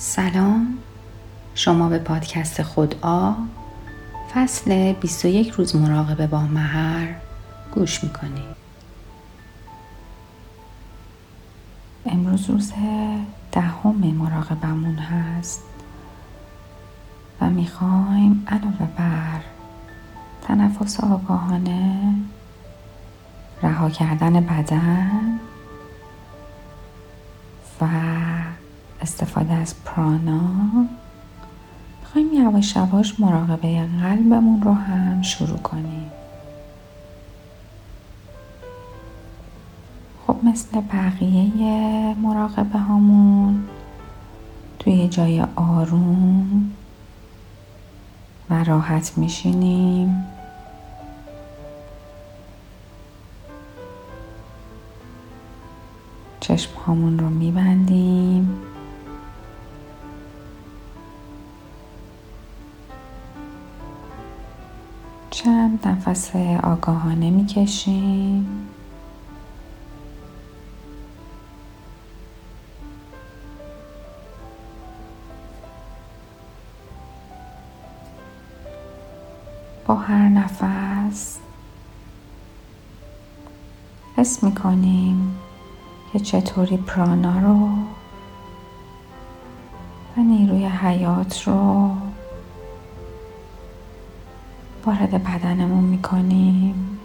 سلام. شما به پادکست خود آ فصل 21 روز مراقبه با مهر گوش می‌کنید امروز روز دهم مراقبمون هست و می‌خوایم علاوه بر تنفس آگاهانه رها کردن بدن و استفاده از پرانا. می‌خوایم یواش یواش مراقبه قلبمون رو هم شروع کنیم. خب مثل بقیه مراقبه هامون توی جای آروم و راحت میشینیم. چشم هامون رو میبندیم. چند نفس آگاهانه می‌کشیم. با هر نفس حس می‌کنیم که چطوری پرانا رو و نیروی حیات رو وارد بدنمون می‌کنیم.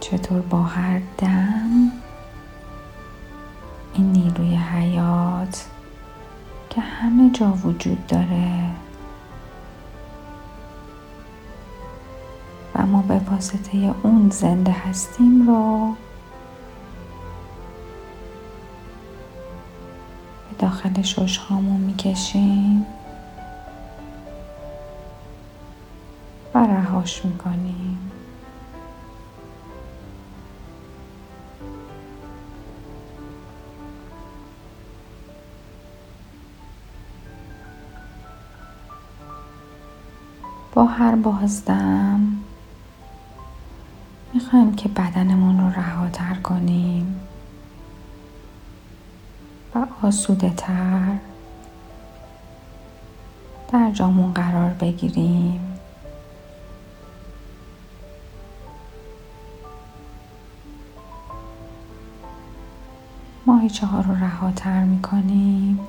چطور با هر دم؟ این نیروی حیات که همه جا وجود داره. و ما به واسطه اون زنده هستیم رو داخل شش هامون می‌کشیم و رهاش می‌کنیم. با هر بازدم می‌خوایم که بدنمون رو رهاتر کنیم. و آسوده تر در جامون قرار بگیریم. ماهیچه ها رو رهاتر می‌کنیم.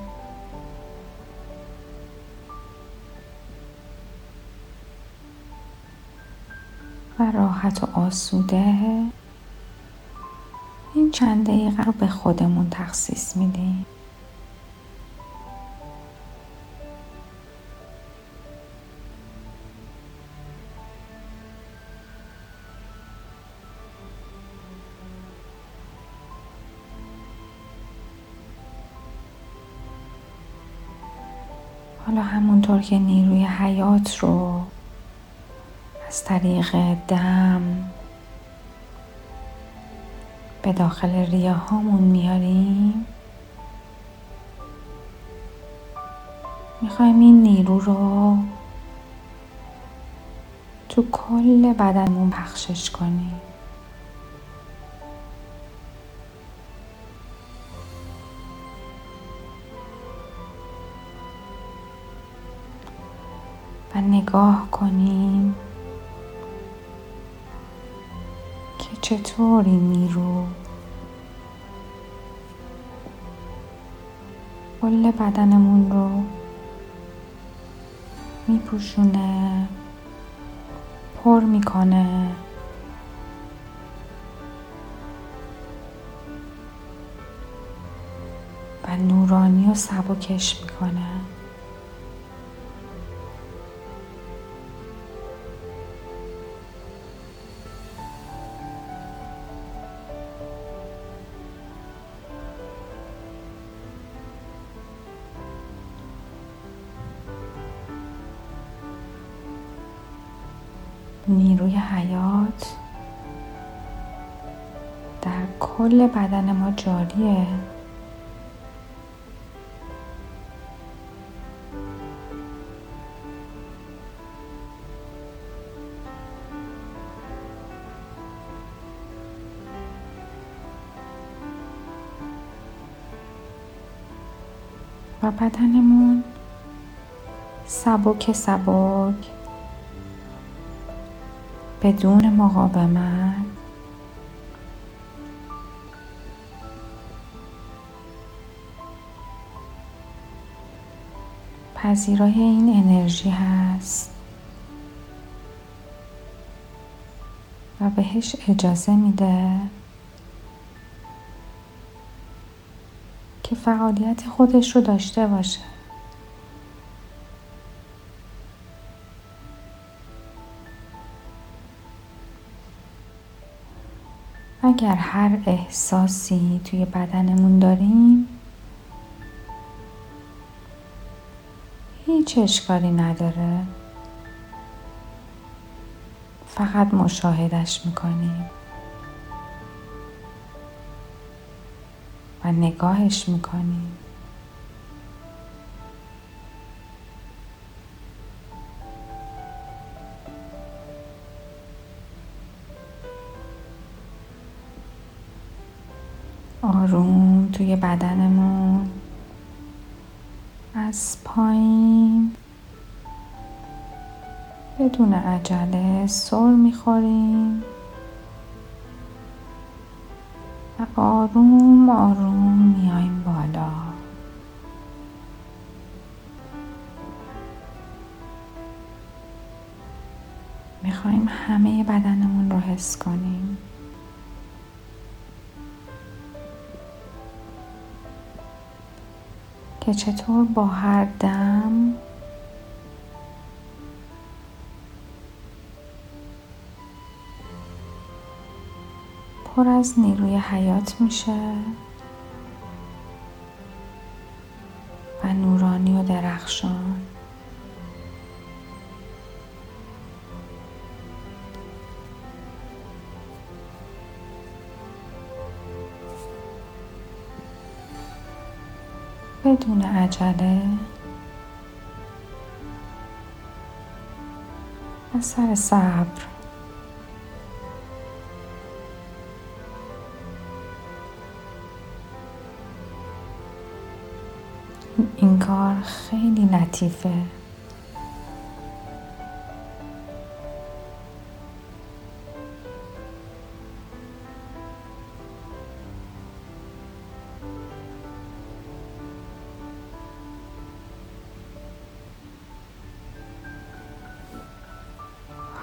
و راحت و آسوده چند دقیقه رو به خودمون تخصیص میدیم. حالا همونطور که نیروی حیات رو از طریق دم به داخل ریه هامون میاریم. می‌خوایم این نیرو رو تو کل بدنمون پخشش کنیم. و نگاه کنیم. چطور این نیرو؟ کل بدنمون رو میپوشونه پر می‌کنه. و نورانی و سبکش می‌کنه. نیروی حیات در کل بدن ما جاریه. و بدنمون سبک سبک بدون مقاومت. پذیرای این انرژی هست. و بهش اجازه میده که فعالیت خودش رو داشته باشه. اگر هر احساسی توی بدنمون داریم هیچ اشکالی نداره. فقط مشاهدش می‌کنیم و نگاهش می‌کنیم. آروم توی بدنمون. از پایین. بدون عجله سر می‌خوریم. و آروم آروم میایم بالا. می‌خوایم همه بدنمون رو حس کنیم. که چطور با هر دم پر از نیروی حیات میشه. بدون عجله. و سر صبر. این کار خیلی لطیفه.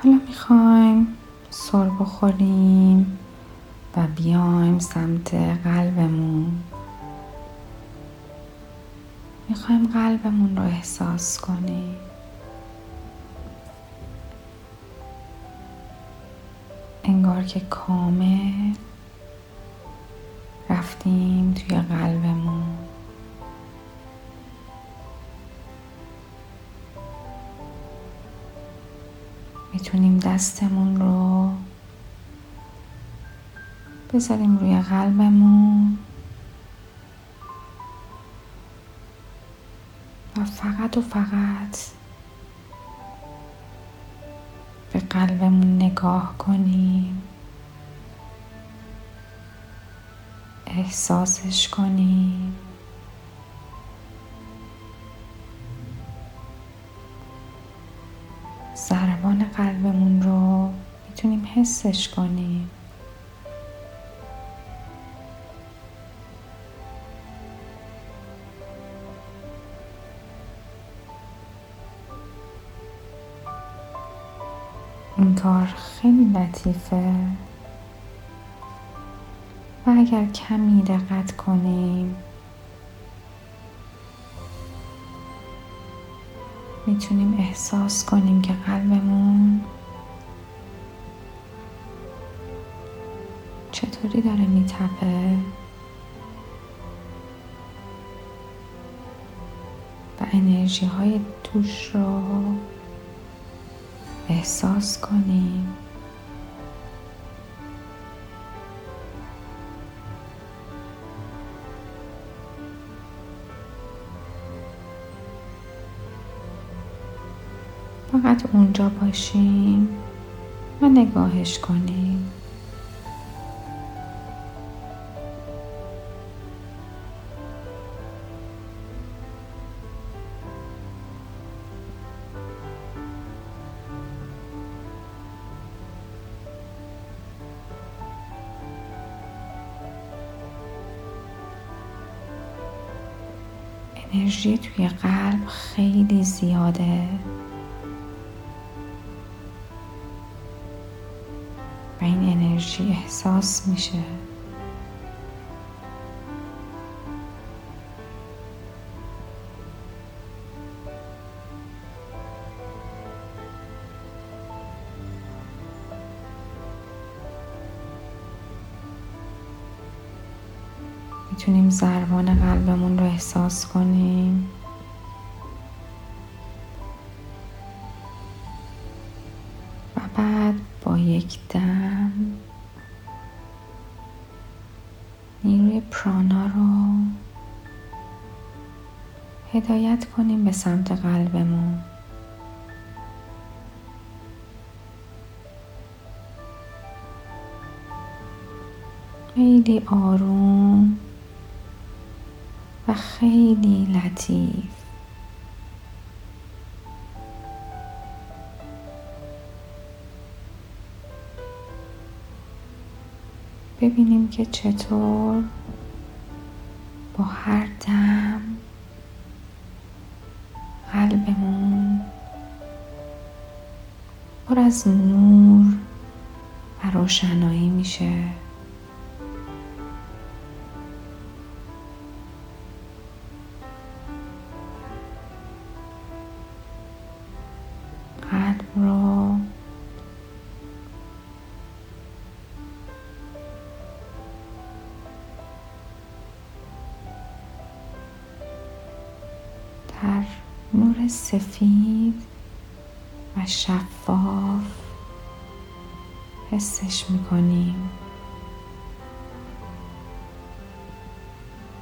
حالا می‌خوایم سر بخوریم و بیایم سمت قلبمون. می‌خوایم قلبمون رو احساس کنیم. انگار که کامل رفتیم توی قلبمون. می‌تونیم دستمون رو بذاریم روی قلبمون و فقط و فقط به قلبمون نگاه کنیم احساسش کنیم. حسش کنیم این کار خیلی لطیفه. و اگر کمی دقت کنیم می‌تونیم احساس کنیم که قلبمون چطوری داره میتپه؟ و انرژی های توش رو احساس کنیم. فقط اونجا باشیم و نگاهش کنیم. انرژی توی قلب خیلی زیاده. و این انرژی احساس میشه. ضربان قلبمون رو احساس کنیم. و بعد با یک دم نیروی پرانا رو هدایت کنیم به سمت قلبمون. خیلی آروم و خیلی لطیف. ببینیم که چطور با هر دم قلبمون پر از نور و روشنایی میشه. نور سفید و شفاف حسش می‌کنیم.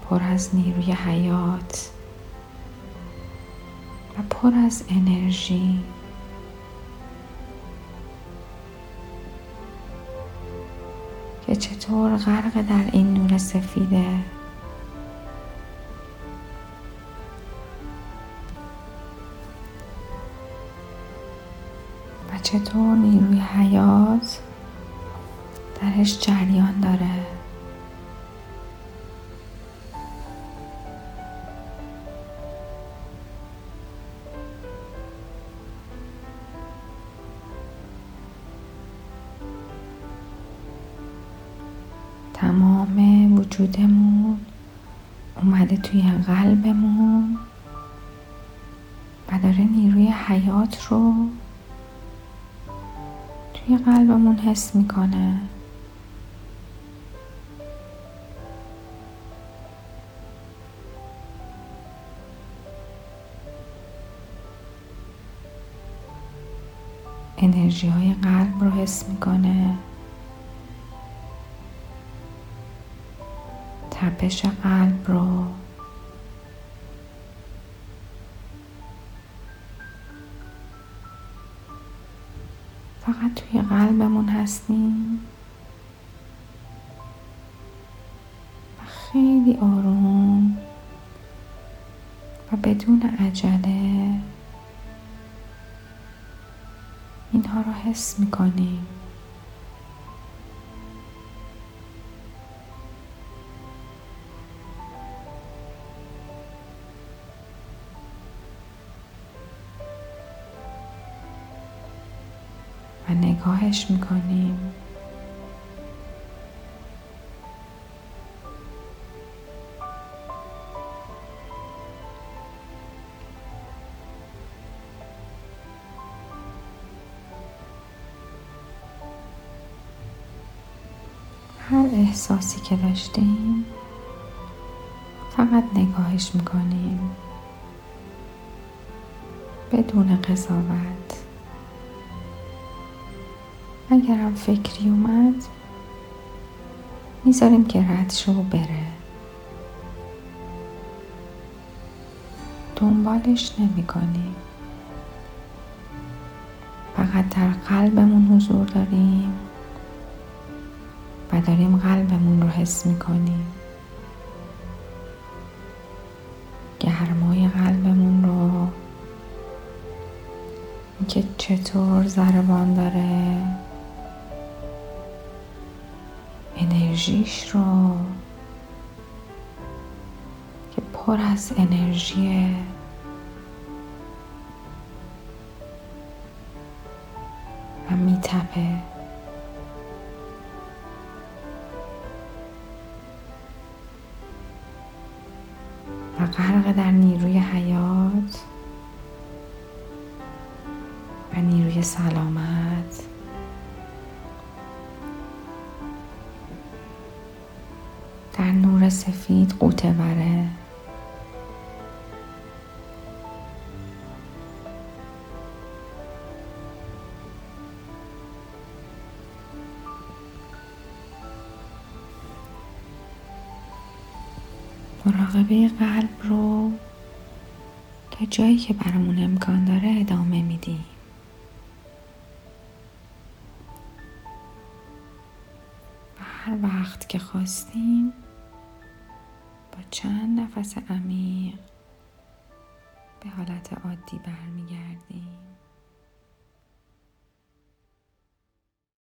پر از نیروی حیات و پر از انرژی. که چطور غرق در این نور سفیده. چطور نیروی حیات درش جریان داره؟ تمام وجودمون اومده توی قلبمون و داره نیروی حیات رو توی قلبمون حس می‌کنه. انرژی های قلب رو حس می‌کنه. تپش قلب رو. قلبمون هستیم. و خیلی آروم و بدون عجله اینها رو حس می‌کنیم. نگاهش می‌کنیم. هر احساسی که داشتیم فقط نگاهش می‌کنیم. بدون قضاوت. اگرم فکری اومد می‌ذاریم که رد شو بره. دنبالش نمی کنیم فقط در قلبمون حضور داریم و داریم قلبمون رو حس می کنیم گرمای قلبمون رو که چطور ضربان داره. انرژیش رو که پر از انرژی و میتپه. و غرق در نیروی حیات و نیروی سلامت سفید قوطه بره مراقبه قلب رو تا جایی که برامون امکان داره ادامه میدیم. و وقت که خواستیم چند نفس عمیق به حالت عادی برمیگردیم.